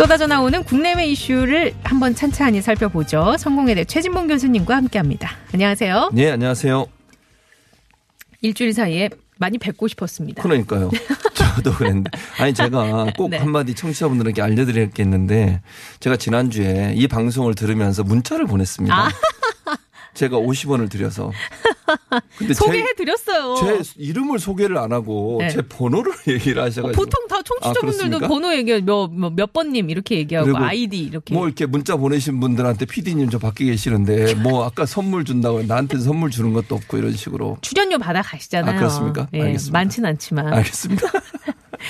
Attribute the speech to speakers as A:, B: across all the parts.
A: 쏟아져 나오는 국내외 이슈를 한번 찬찬히 살펴보죠. 성공회대 최진봉 교수님과 함께합니다. 안녕하세요.
B: 네, 안녕하세요.
A: 일주일 사이에 많이 뵙고 싶었습니다.
B: 그러니까요. 저도 그랬는데. 아니, 제가 꼭
A: 네.
B: 한마디 청취자분들에게 알려드릴 게 있는데, 제가 지난주에 이 방송을 들으면서 문자를 보냈습니다.
A: 아.
B: 제가 50원을 드려서. 근데
A: 소개해 드렸어요.
B: 제, 제 이름을 소개를 안 하고
A: 네.
B: 제 번호를 얘기를 하셔가지고.
A: 보통 다 청취자분들도
B: 그렇습니까?
A: 번호 얘기해 몇, 뭐, 몇 번님 이렇게 얘기하고 아이디 이렇게.
B: 뭐 이렇게 문자 보내신 분들한테 PD님 저 밖에 계시는데 뭐 아까 선물 준다고 나한테 선물 주는 것도 없고 이런 식으로.
A: 출연료 받아 가시잖아요.
B: 아, 그렇습니까?
A: 예,
B: 알겠습니다.
A: 많진 않지만
B: 알겠습니다.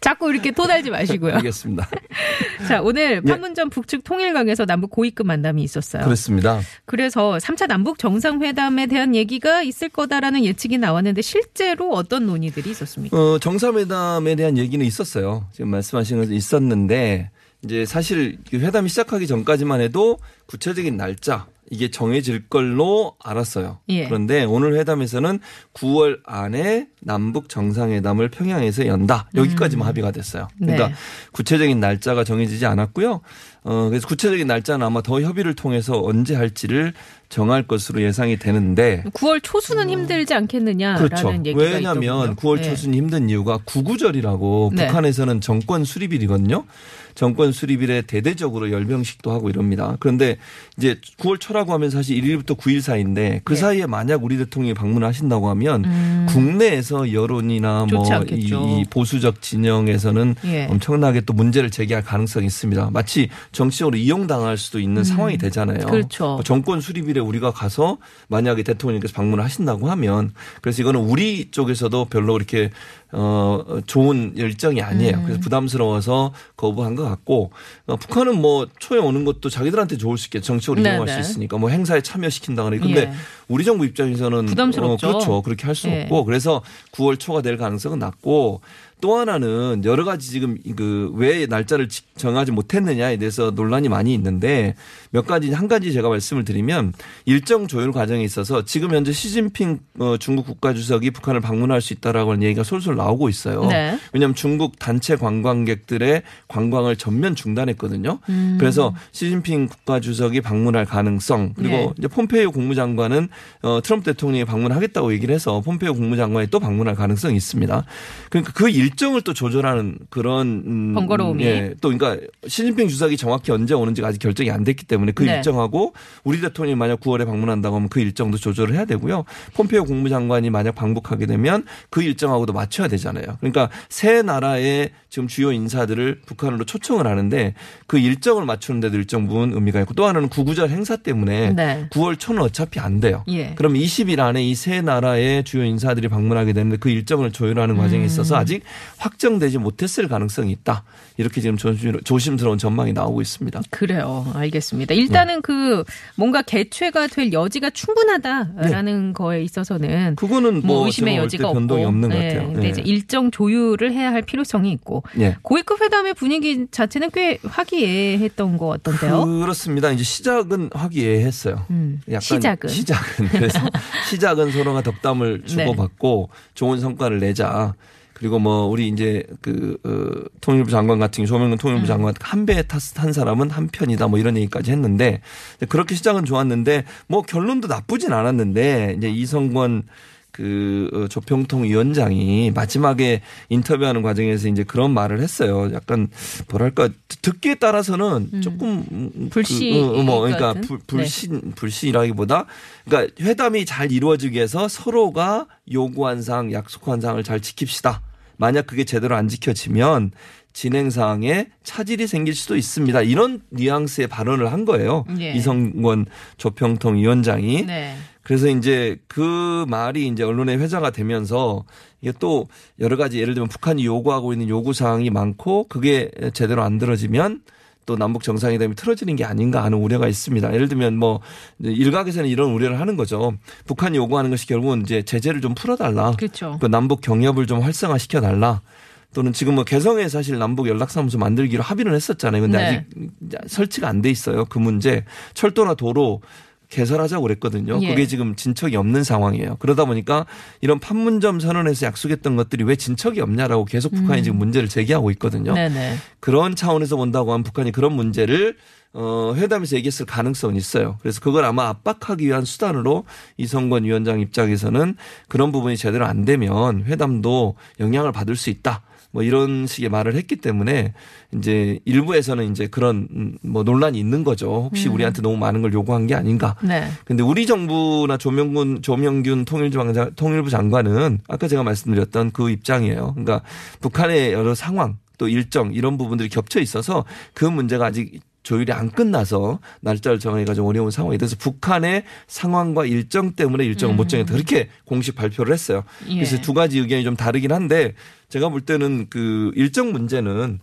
A: 자꾸 이렇게 토달지 마시고요.
B: 알겠습니다.
A: 자, 오늘
B: 예.
A: 판문점 북측 통일강에서 남북 고위급 만남이 있었어요.
B: 그렇습니다.
A: 그래서 3차 남북 정상회담에 대한 얘기가 있을 거다라는 예측이 나왔는데 실제로 어떤 논의들이 있었습니까?
B: 어, 정상회담에 대한 얘기는 있었어요. 지금 말씀하신 것은 있었는데 이제 사실 그 회담이 시작하기 전까지만 해도 구체적인 날짜 이게 정해질 걸로 알았어요.
A: 예.
B: 그런데 오늘 회담에서는 9월 안에 남북 정상회담을 평양에서 연다. 여기까지만 합의가 됐어요. 그러니까
A: 네.
B: 구체적인 날짜가 정해지지 않았고요. 어, 그래서 구체적인 날짜는 아마 더 협의를 통해서 언제 할지를 정할 것으로 예상이 되는데
A: 9월 초수는 힘들지 않겠느냐라는
B: 그렇죠.
A: 얘기가
B: 왜냐하면
A: 있더군요.
B: 9월
A: 예.
B: 초순이 힘든 이유가 구구절이라고
A: 네.
B: 북한에서는 정권 수립일이거든요. 정권 수립일에 대대적으로 열병식도 하고 이럽니다. 그런데 이제 9월 초라고 하면 사실 1일부터 9일 사이인데 그
A: 네.
B: 사이에 만약 우리 대통령이 방문하신다고 하면
A: 음.
B: 국내에서 여론이나 뭐. 이 보수적 진영에서는
A: 예.
B: 엄청나게 또 문제를 제기할 가능성이 있습니다. 마치 정치적으로 이용당할 수도 있는 상황이 되잖아요.
A: 음. 그렇죠.
B: 뭐 정권 수립일에 우리가 가서 만약에 대통령께서 방문을 하신다고 하면 그래서 이거는 우리 쪽에서도 별로 그렇게 어 좋은 일정이 아니에요.
A: 음.
B: 그래서 부담스러워서 거부한 것 같고 어, 북한은 뭐 초에 오는 것도 자기들한테 좋을 수 있겠죠. 정치적으로
A: 네,
B: 이용할
A: 네.
B: 수 있으니까 뭐 행사에 참여시킨다거나. 근데
A: 예.
B: 우리 정부 입장에서는
A: 부담스럽죠.
B: 어, 그렇죠. 그렇게 할수
A: 예.
B: 없고 그래서 9월 초가 될 가능성은 낮고 또 하나는 여러 가지 지금 그 왜 날짜를 지- 정하지 못했느냐에 대해서 논란이 많이 있는데 몇 가지 한 가지 제가 말씀을 드리면 일정 조율 과정에 있어서 지금 현재 시진핑 어, 중국 국가주석이 북한을 방문할 수 있다라고 하는 얘기가 솔솔 나오고 있어요.
A: 네.
B: 왜냐하면 중국 단체 관광객들의 관광을 전면 중단했거든요.
A: 음.
B: 그래서 시진핑 국가주석이 방문할 가능성 그리고
A: 네.
B: 이제 폼페이오 국무장관은 어, 트럼프 대통령이 방문하겠다고 얘기를 해서 폼페이오 국무장관이 또 방문할 가능성이 있습니다. 그러니까 그 일 정을 또 조절하는 그런 음,
A: 번거로움이.
B: 예, 또 그러니까 시진핑 주석이 정확히 언제 오는지가 아직 결정이 안 됐기 때문에 그
A: 네.
B: 일정하고 우리 대통령이 만약 9월에 방문한다고 하면 그 일정도 조절을 해야 되고요. 폼페이오 국무장관이 만약 방북하게 되면 그 일정하고도 맞춰야 되잖아요. 그러니까 세 나라의 지금 주요 인사들을 북한으로 초청을 하는데 그 일정을 맞추는 데도 일정 부분 의미가 있고 또 하나는 구구절 행사 때문에
A: 네.
B: 9월 초는 어차피 안 돼요.
A: 예.
B: 그럼 20일 안에 이 세 나라의 주요 인사들이 방문하게 되는데 그 일정을 조율하는 과정에
A: 음.
B: 있어서 아직 확정되지 못했을 가능성이 있다. 이렇게 지금 조심- 조심 스러운 전망이 나오고 있습니다.
A: 그래요. 알겠습니다. 일단은
B: 네.
A: 그 뭔가 개최가 될 여지가 충분하다라는 거에 있어서는
B: 그거는
A: 뭐
B: 뭐
A: 의심의 여지가
B: 때 변동이
A: 없고.
B: 없는 것
A: 네.
B: 같아요.
A: 근데
B: 예.
A: 이제 일정 조율을 해야 할 필요성이 있고
B: 예.
A: 고위급 회담의 분위기 자체는 꽤 화기애애했던 것 같던데요.
B: 그렇습니다. 이제 시작은 화기애애했어요.
A: 음,
B: 약간
A: 시작은
B: 시작은 그래서 시작은 서로가 덕담을
A: 네.
B: 주고받고 좋은 성과를 내자. 그리고 뭐 우리 이제 그 어, 통일부 장관 같은 조명근 통일부
A: 음.
B: 장관 한 배에 탔, 탄 사람은 한 편이다 뭐 이런 얘기까지 했는데 그렇게 시작은 좋았는데 뭐 결론도 나쁘진 않았는데 이제 이성권 그 어, 조평통 위원장이 마지막에 인터뷰하는 과정에서 이제 그런 말을 했어요. 약간 뭐랄까 듣기에 따라서는 조금 음, 그, 어, 어, 뭐 그러니까? 불, 불신 불신이라기보다 그러니까 회담이 잘 이루어지기 위해서 서로가 요구한 사항, 약속한 사항을 잘 지킵시다. 만약 그게 제대로 안 지켜지면 진행 사항에 차질이 생길 수도 있습니다. 이런 뉘앙스의 발언을 한 거예요.
A: 예.
B: 이성권 조평통 위원장이.
A: 네.
B: 그래서 이제 그 말이 이제 언론에 회자가 되면서 이게 또 여러 가지 예를 들면 북한이 요구하고 있는 요구 사항이 많고 그게 제대로 안 들어지면 또 남북 정상회담이 틀어지는 게 아닌가 하는 우려가 있습니다. 예를 들면 뭐 일각에서는 이런 우려를 하는 거죠. 북한이 요구하는 것이 결국은 이제 제재를 좀 풀어달라.
A: 그렇죠.
B: 그 남북 경협을 좀 활성화시켜 달라. 또는 지금 뭐 개성에 사실 남북 연락사무소 만들기로 합의를 했었잖아요. 근데
A: 네.
B: 아직 설치가 안 돼 있어요. 그 문제. 철도나 도로 개설하자고 그랬거든요.
A: 예.
B: 그게 지금 진척이 없는 상황이에요. 그러다 보니까 이런 판문점 선언에서 약속했던 것들이 왜 진척이 없냐라고 계속 북한이 지금 문제를 제기하고 있거든요.
A: 음. 네네.
B: 그런 차원에서 본다고 하면 북한이 그런 문제를 어, 회담에서 얘기했을 가능성은 있어요. 그래서 그걸 아마 압박하기 위한 수단으로 이성권 위원장 입장에서는 그런 부분이 제대로 안 되면 회담도 영향을 받을 수 있다. 뭐 이런 식의 말을 했기 때문에 이제 일부에서는 이제 그런 음, 뭐 논란이 있는 거죠. 혹시 우리한테 너무 많은 걸 요구한 게 아닌가.
A: 네.
B: 근데 우리 정부나 조명군 조명균 통일부, 장, 통일부 장관은 아까 제가 말씀드렸던 그 입장이에요. 그러니까 북한의 여러 상황 또 일정 이런 부분들이 겹쳐 있어서 그 문제가 아직 조율이 안 끝나서 날짜를 정하기가 좀 어려운 상황이 돼서 북한의 상황과 일정 때문에 일정을 못 정했다. 그렇게 공식 발표를 했어요.
A: 예.
B: 그래서 두 가지 의견이 좀 다르긴 한데 제가 볼 때는 그 일정 문제는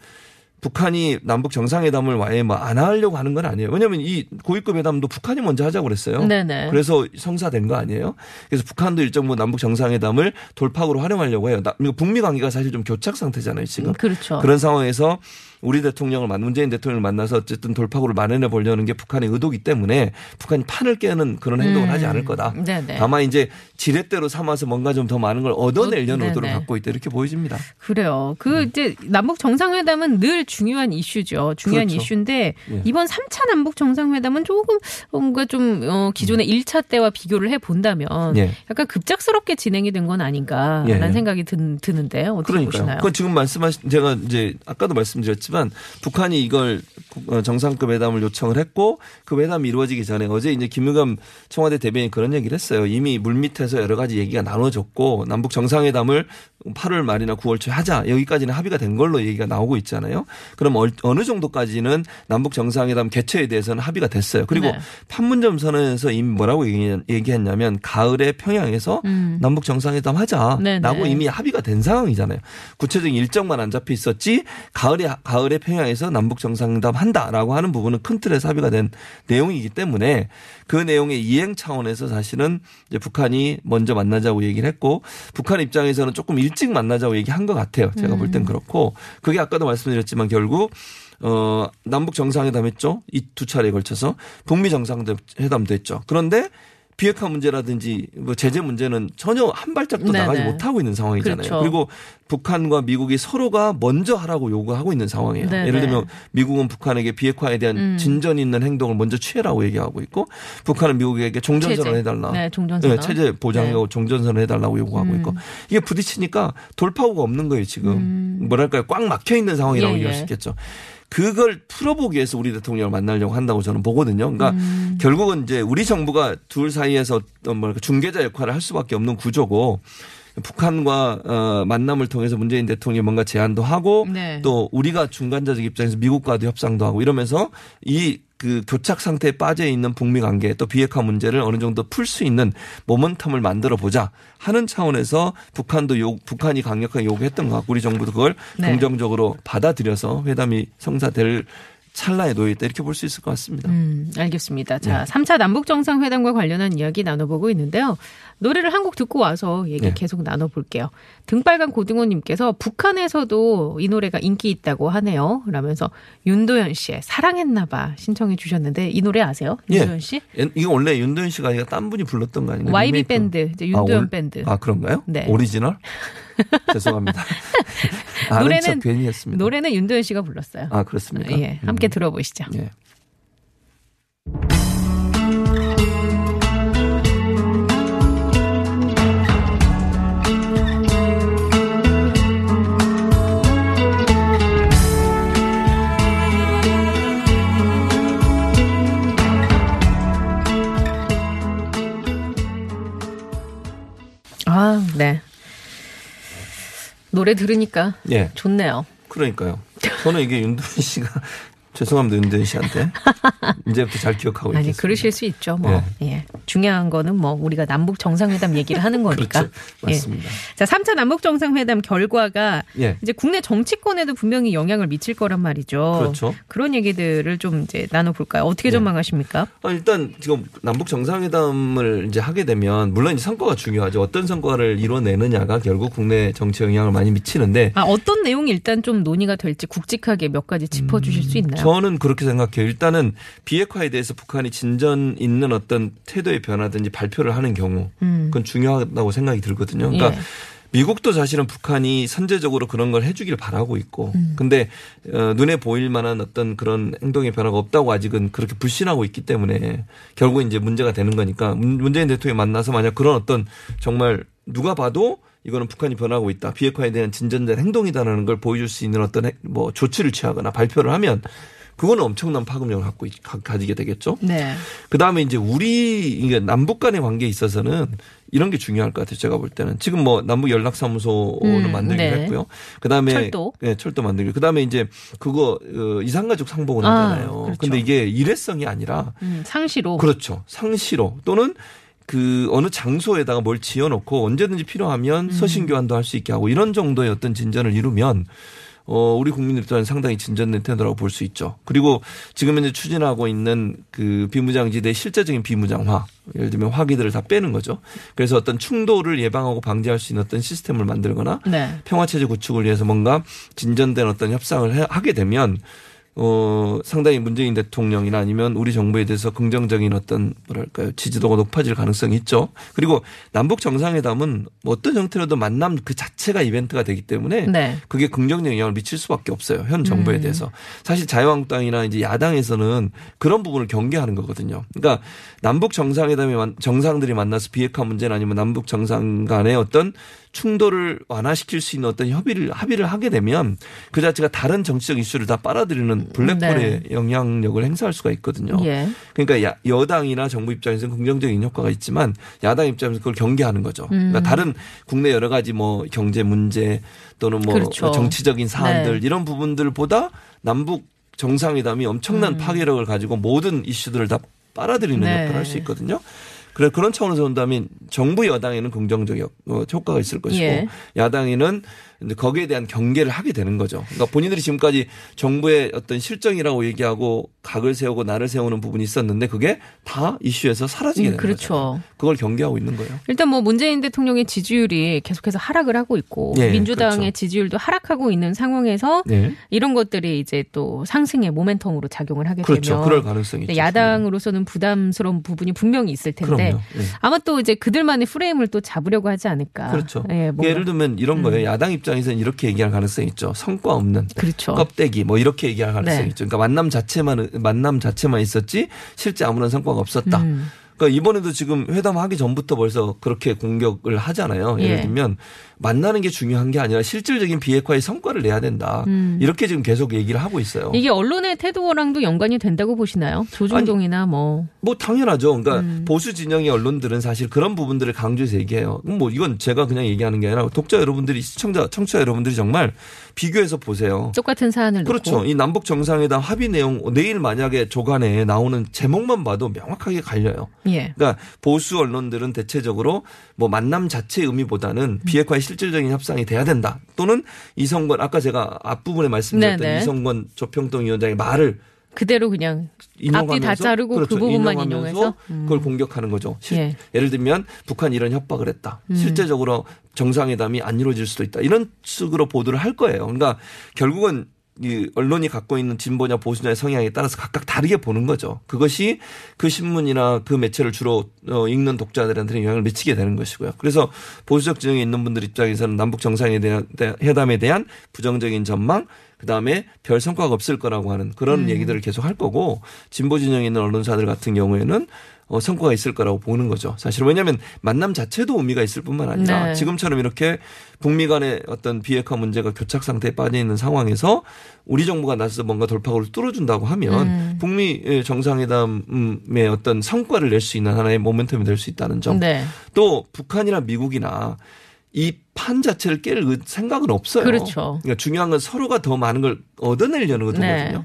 B: 북한이 남북 정상회담을 와해 뭐안 하려고 하는 건 아니에요. 왜냐하면 이 고위급 회담도 북한이 먼저 하자고 그랬어요.
A: 네네.
B: 그래서 성사된 거 아니에요? 그래서 북한도 일정 부분 남북 정상회담을 돌파구로 활용하려고 해요. 나- 북미 관계가 사실 좀 교착 상태잖아요, 지금.
A: 그렇죠.
B: 그런 상황에서 우리 대통령을 만 문재인 대통령을 만나서 어쨌든 돌파구를 마련해 보려는 게 북한의 의도기 때문에 북한이 판을 깨는 그런 행동을
A: 음.
B: 하지 않을 거다.
A: 네네.
B: 다만 이제 지렛대로 삼아서 뭔가 좀 더 많은 걸 얻어내려는
A: 어,
B: 의도를
A: 네네.
B: 갖고 있다 이렇게 보여집니다.
A: 그래요. 그 이제 남북 정상회담은 늘 중요한 이슈죠. 중요한
B: 그렇죠.
A: 이슈인데
B: 예.
A: 이번 3차 남북 정상회담은 조금 뭔가 좀 어, 기존의 1차 때와 비교를 해 본다면
B: 음. 예.
A: 약간 급작스럽게 진행이 된 건 아닌가라는
B: 예.
A: 생각이 든, 드는데 어떻게
B: 그러니까요.
A: 보시나요?
B: 그건 지금 말씀하신 제가 이제 아까도 말씀드렸지만 북한이 이걸 어, 정상급 회담을 요청을 했고 그 회담이 이루어지기 전에 어제 이제 김의겸 청와대 대변인이 그런 얘기를 했어요. 이미 물밑에서 여러 가지 얘기가 나눠졌고 남북 정상회담을 8월 말이나 9월 초에 하자 여기까지는 합의가 된 걸로 얘기가 나오고 있잖아요. 그럼 얼- 어느 정도까지는 남북 정상회담 개최에 대해서는 합의가 됐어요. 그리고
A: 네.
B: 판문점 선언에서 이미 뭐라고 얘기- 얘기했냐면 가을에 평양에서 남북 정상회담 하자라고
A: 음. 네네.
B: 이미 합의가 된 상황이잖아요. 구체적인 일정만 안 잡혀 있었지 가을에 가을에 평양에서 남북 정상회담 한다라고 하는 부분은 큰 틀에서 합의가 된 내용이기 때문에 그 내용의 이행 차원에서 사실은 북한이 먼저 만나자고 얘기를 했고 북한 입장에서는 조금 일찍 만나자고 얘기한 것 같아요. 제가 볼
A: 음.
B: 땐 그렇고 그게 아까도 말씀드렸지만 결국 어 남북 정상회담 했죠. 이 두 차례에 걸쳐서 북미 정상회담도 했죠. 그런데 비핵화 문제라든지 뭐 제재 문제는 전혀 한 발짝도
A: 네네.
B: 나가지 못하고 있는 상황이잖아요.
A: 그렇죠.
B: 그리고 북한과 미국이 서로가 먼저 하라고 요구하고 있는 상황이에요.
A: 네네.
B: 예를 들면 미국은 북한에게 비핵화에 대한
A: 음.
B: 진전 있는 행동을 먼저 취해라고 얘기하고 있고 북한은 미국에게 종전선언. 해달라.
A: 네, 종전선언.
B: 네, 체제 보장하고 종전선언 해달라고 요구하고
A: 음.
B: 있고 이게 부딪히니까 돌파구가 없는 거예요 지금. 뭐랄까요 꽉 막혀 있는 상황이라고
A: 음. 예,
B: 얘기할
A: 예.
B: 수 있겠죠. 그걸 풀어보기 위해서 우리 대통령을 만나려고 한다고 저는 보거든요. 그러니까
A: 음.
B: 결국은 이제 우리 정부가 둘 사이에서 어떤 뭐랄까 중개자 역할을 할 수밖에 없는 구조고 북한과 어, 만남을 통해서 문재인 대통령이 뭔가 제안도 하고
A: 네.
B: 또 우리가 중간자적 입장에서 미국과도 협상도 하고 이러면서 이 그 교착 상태에 빠져 있는 북미 관계 또 비핵화 문제를 어느 정도 풀 수 있는 모멘텀을 만들어 보자 하는 차원에서 북한도 요 북한이 강력하게 요구했던 것 같고 우리 정부도 그걸
A: 네.
B: 긍정적으로 받아들여서 회담이 성사될 찰나에 놓여 있다 이렇게 볼 수 있을 것 같습니다.
A: 음, 알겠습니다.
B: 네.
A: 자, 3차 남북 정상회담과 관련한 이야기 나눠보고 있는데요. 노래를 한 곡 듣고 와서 얘기
B: 네.
A: 계속 나눠볼게요. 등빨간 고등어님께서 북한에서도 이 노래가 인기 있다고 하네요. 라면서 윤도현 씨의 사랑했나봐 신청해 주셨는데 이 노래 아세요?
B: 예.
A: 윤도현 씨?
B: 이거 원래 윤도현 씨가 아니라 딴 분이 불렀던 거 아닌가요?
A: YB. 밴드, 이제 윤도현
B: 아, 올-
A: 밴드.
B: 아 그런가요?
A: 네.
B: 오리지널? 죄송합니다.
A: 노래는-
B: 했습니다.
A: 노래는 윤도현 씨가 불렀어요.
B: 아 그렇습니까?
A: 예, 함께
B: 음.
A: 들어보시죠.
B: 예.
A: 노래 들으니까
B: 예.
A: 좋네요.
B: 그러니까요. 저는 이게 윤도현 씨가 죄송합니다, 윤대현 씨한테. 이제부터 잘 기억하고
A: 아니
B: 있겠습니다.
A: 그러실 수 있죠. 뭐 예. 중요한 거는 뭐 우리가 남북 정상회담 얘기를 하는 거니까.
B: 그렇죠. 맞습니다.
A: 예. 자, 3차 남북 정상회담 결과가
B: 예.
A: 이제 국내 정치권에도 분명히 영향을 미칠 거란 말이죠.
B: 그렇죠.
A: 런 얘기들을 좀 이제 나눠 볼까요? 어떻게
B: 예.
A: 전망하십니까?
B: 아, 일단 지금 남북 정상회담을 이제 하게 되면 물론 이제 성과가 중요하죠. 어떤 성과를 이뤄내느냐가 결국 국내 정치 영향을 많이 미치는데
A: 아, 어떤 내용이 일단 좀 논의가 될지 굵직하게 몇 가지 짚어 주실 수 있나요?
B: 저는 그렇게 생각해요. 일단은 비핵화에 대해서 북한이 진전 있는 어떤 태도의 변화든지 발표를 하는 경우
A: 음.
B: 그건 중요하다고 생각이 들거든요. 그러니까
A: 예.
B: 미국도 사실은 북한이 선제적으로 그런 걸 해주길 바라고 있고,
A: 음.
B: 근데 어, 눈에 보일 만한 어떤 그런 행동의 변화가 없다고 아직은 그렇게 불신하고 있기 때문에 결국 이제 문제가 되는 거니까 문- 문재인 대통령이 만나서 만약 그런 어떤 정말 누가 봐도 이거는 북한이 변하고 있다, 비핵화에 대한 진전된 행동이다라는 걸 보여줄 수 있는 어떤 해- 뭐 조치를 취하거나 발표를 하면 그거는 엄청난 파급력을 갖고 가- 가지게 되겠죠.
A: 네.
B: 그 다음에 이제 우리 이게 남북 간의 관계에 있어서는 이런 게 중요할 것 같아요. 제가 볼 때는 지금 뭐 남북 연락사무소를
A: 음,
B: 만들기로
A: 네.
B: 했고요. 그 다음에
A: 철도.
B: 네, 철도 만들기. 그 다음에 이제 그거 어, 이산가족 상봉을
A: 아,
B: 하잖아요.
A: 그렇죠.
B: 근데 이게 일회성이 아니라
A: 음, 상시로.
B: 그렇죠. 상시로 또는 그 어느 장소에다가 뭘 지어놓고 언제든지 필요하면
A: 음.
B: 서신 교환도 할 수 있게 하고 이런 정도의 어떤 진전을 이루면 어 우리 국민들 또한 상당히 진전된 태도라고 볼 수 있죠. 그리고 지금 현재 추진하고 있는 그 비무장지대 실제적인 비무장화 예를 들면 화기들을 다 빼는 거죠. 그래서 어떤 충돌을 예방하고 방지할 수 있는 어떤 시스템을 만들거나
A: 네.
B: 평화체제 구축을 위해서 뭔가 진전된 어떤 협상을 해- 하게 되면 어 상당히 문재인 대통령이나 아니면 우리 정부에 대해서 긍정적인 어떤 뭐랄까요 지지도가 높아질 가능성이 있죠. 그리고 남북 정상회담은 뭐 어떤 형태로도 만남 그 자체가 이벤트가 되기 때문에
A: 네.
B: 그게 긍정적 영향을 미칠 수밖에 없어요. 현 정부에
A: 음.
B: 대해서. 사실 자유한국당이나 이제 야당에서는 그런 부분을 경계하는 거거든요. 그러니까 남북 정상회담이 만- 정상들이 만나서 비핵화 문제나 아니면 남북 정상 간의 어떤 충돌을 완화시킬 수 있는 어떤 협의를 합의를 하게 되면 그 자체가 다른 정치적 이슈를 다 빨아들이는 블랙홀의 영향력을 행사할 수가 있거든요.
A: 네. 예.
B: 그러니까 야- 여당이나 정부 입장에서는 긍정적인 효과가 있지만 야당 입장에서 그걸 경계하는 거죠. 그러니까
A: 음.
B: 다른 국내 여러 가지 뭐 경제 문제 또는 뭐
A: 그렇죠.
B: 정치적인 사안들
A: 네.
B: 이런 부분들보다 남북 정상회담이 엄청난 파괴력을 가지고 모든 이슈들을 다 빨아들이는
A: 음. 네.
B: 역할을 할 수 있거든요. 그래 그런 차원에서 본다면 정부 여당에는 긍정적 효과가 있을 것이고
A: 예.
B: 야당에는 이제 거기에 대한 경계를 하게 되는 거죠. 그러니까 본인들이 지금까지 정부의 어떤 실정이라고 얘기하고 각을 세우고 나를 세우는 부분이 있었는데 그게 다 이슈에서 사라지게
A: 음,
B: 되는
A: 그렇죠.
B: 거죠. 그걸 경계하고 있는 거예요.
A: 일단 뭐 문재인 대통령의 지지율이 계속해서 하락을 하고 있고
B: 예,
A: 민주당의
B: 그렇죠.
A: 지지율도 하락하고 있는 상황에서
B: 네.
A: 이런 것들이 이제 또 상승의 모멘텀으로 작용을 하게
B: 그렇죠.
A: 되면
B: 그럴 가능성이 있죠.
A: 야당으로서는 부담스러운 부분이 분명히 있을 텐데.
B: 예.
A: 아마 또 이제 그들만의 프레임을 또 잡으려고 하지 않을까.
B: 그렇죠.
A: 예, 뭔가.
B: 예를 들면 이런 거예요. 야당 입장에서는 이렇게 얘기할 가능성이 있죠. 성과 없는
A: 그렇죠.
B: 껍데기 뭐 이렇게 얘기할 가능성이
A: 네.
B: 있죠. 그러니까 만남 자체만 만남 자체만 있었지 실제 아무런 성과가 없었다.
A: 음.
B: 그러니까 이번에도 지금 회담하기 전부터 벌써 그렇게 공격을 하잖아요. 예를
A: 예.
B: 들면 만나는 게 중요한 게 아니라 실질적인 비핵화의 성과를 내야 된다.
A: 음.
B: 이렇게 지금 계속 얘기를 하고 있어요.
A: 이게 언론의 태도랑도 연관이 된다고 보시나요? 조중동이나 뭐
B: 뭐 당연하죠. 그러니까
A: 음.
B: 보수 진영의 언론들은 사실 그런 부분들을 강조해서 얘기해요. 뭐 이건 제가 그냥 얘기하는 게 아니라 독자 여러분들이 시청자 청취자 여러분들이 정말 비교해서 보세요.
A: 똑같은 사안을
B: 그렇죠.
A: 놓고
B: 이 남북 정상회담 합의 내용 내일 만약에 조간에 나오는 제목만 봐도 명확하게 갈려요.
A: 예.
B: 그러니까 보수 언론들은 대체적으로 뭐 만남 자체의
A: 음.
B: 의미보다는 비핵화의 실질적인 협상이 돼야 된다. 또는 이성건 아까 제가 앞부분에 말씀드렸던
A: 네네.
B: 이성건 조평동 위원장의 말을
A: 그대로 그냥 앞뒤 다 자르고 그
B: 그렇죠.
A: 부분만
B: 인용하면서
A: 인용해서? 음.
B: 그걸 공격하는 거죠. 실-
A: 예.
B: 예를 들면 북한이 이런 협박을 했다.
A: 음.
B: 실제적으로 정상회담이 안 이루어질 수도 있다. 이런 식으로 보도를 할 거예요. 그러니까 결국은 이 언론이 갖고 있는 진보냐 보수냐의 성향에 따라서 각각 다르게 보는 거죠. 그것이 그 신문이나 그 매체를 주로 어, 읽는 독자들한테는 영향을 미치게 되는 것이고요. 그래서 보수적 진영에 있는 분들 입장에서는 남북 정상에 대한 회담에 대한 부정적인 전망 그다음에 별 성과가 없을 거라고 하는 그런
A: 음.
B: 얘기들을 계속 할 거고 진보 진영에 있는 언론사들 같은 경우에는 어, 성과가 있을 거라고 보는 거죠. 사실 왜냐하면 만남 자체도 의미가 있을 뿐만 아니라
A: 네.
B: 지금처럼 이렇게 북미 간의 어떤 비핵화 문제가 교착 상태에 빠져 있는 상황에서 우리 정부가 나서서 뭔가 돌파구를 뚫어준다고 하면
A: 음.
B: 북미 정상회담의 어떤 성과를 낼 수 있는 하나의 모멘텀이 될 수 있다는 점.
A: 네.
B: 또 북한이나 미국이나 이판 자체를 깰 의- 생각은 없어요.
A: 그렇죠.
B: 그러니까 중요한 건 서로가 더 많은 걸 얻어내려는 거거든요.
A: 네.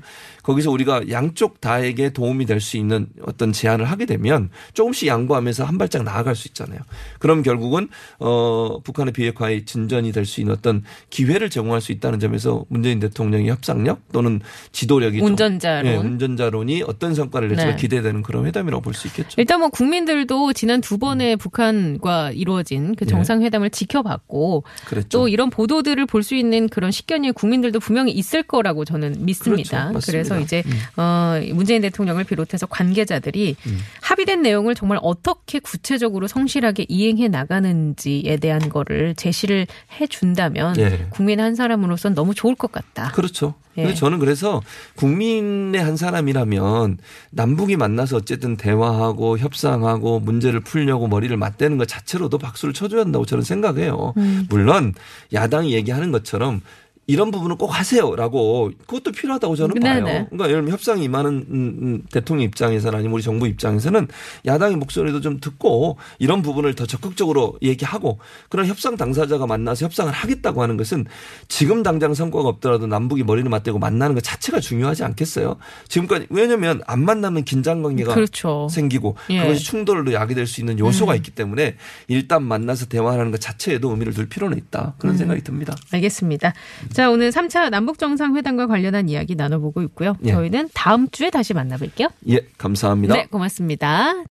B: 거기서 우리가 양쪽 다에게 도움이 될 수 있는 어떤 제안을 하게 되면 조금씩 양보하면서 한 발짝 나아갈 수 있잖아요. 그럼 결국은 어 북한의 비핵화의 진전이 될 수 있는 어떤 기회를 제공할 수 있다는 점에서 문재인 대통령의 협상력 또는 지도력이 좀-
A: 운전자론.
B: 예, 운전자론이 어떤 성과를 낼지가
A: 네.
B: 기대되는 그런 회담이라고 볼 수 있겠죠.
A: 일단 뭐 국민들도 지난 두
B: 음.
A: 번의 북한과 이루어진 그
B: 예.
A: 정상회담을 지켜봤고
B: 그랬죠.
A: 또 이런 보도들을 볼 수 있는 그런 식견이 국민들도 분명히 있을 거라고 저는 믿습니다.
B: 그렇죠.
A: 그래서. 이제
B: 음.
A: 어, 문재인 대통령을 비롯해서 관계자들이
B: 음.
A: 합의된 내용을 정말 어떻게 구체적으로 성실하게 이행해 나가는지에 대한 거를 제시를 해 준다면
B: 예.
A: 국민 한 사람으로서는 너무 좋을 것 같다.
B: 그렇죠.
A: 예.
B: 저는 그래서 국민의 한 사람이라면 남북이 만나서 어쨌든 대화하고 협상하고 문제를 풀려고 머리를 맞대는 것 자체로도 박수를 쳐줘야 한다고 저는 생각해요.
A: 음.
B: 물론 야당이 얘기하는 것처럼 이런 부분은 꼭 하세요라고 그것도 필요하다고 저는 봐요.
A: 네네.
B: 그러니까 예를 들면 협상이 임하는 음, 음, 대통령 입장에서는 아니면 우리 정부 입장에서는 야당의 목소리도 좀 듣고 이런 부분을 더 적극적으로 얘기하고 그런 협상 당사자가 만나서 협상을 하겠다고 하는 것은 지금 당장 성과가 없더라도 남북이 머리를 맞대고 만나는 것 자체가 중요하지 않겠어요? 지금까지 왜냐하면 안 만나면 긴장 관계가
A: 그렇죠.
B: 생기고
A: 예. 음.
B: 그것이 충돌로 야기될 수 있는 요소가 있기 때문에 일단 만나서 대화하는 것 자체에도 의미를 둘 필요는 있다
A: 음.
B: 그런 생각이 듭니다.
A: 알겠습니다. 자, 오늘 3차 남북정상회담과 관련한 이야기 나눠보고 있고요.
B: 예.
A: 저희는 다음 주에 다시 만나뵐게요.
B: 예, 감사합니다.
A: 네, 고맙습니다.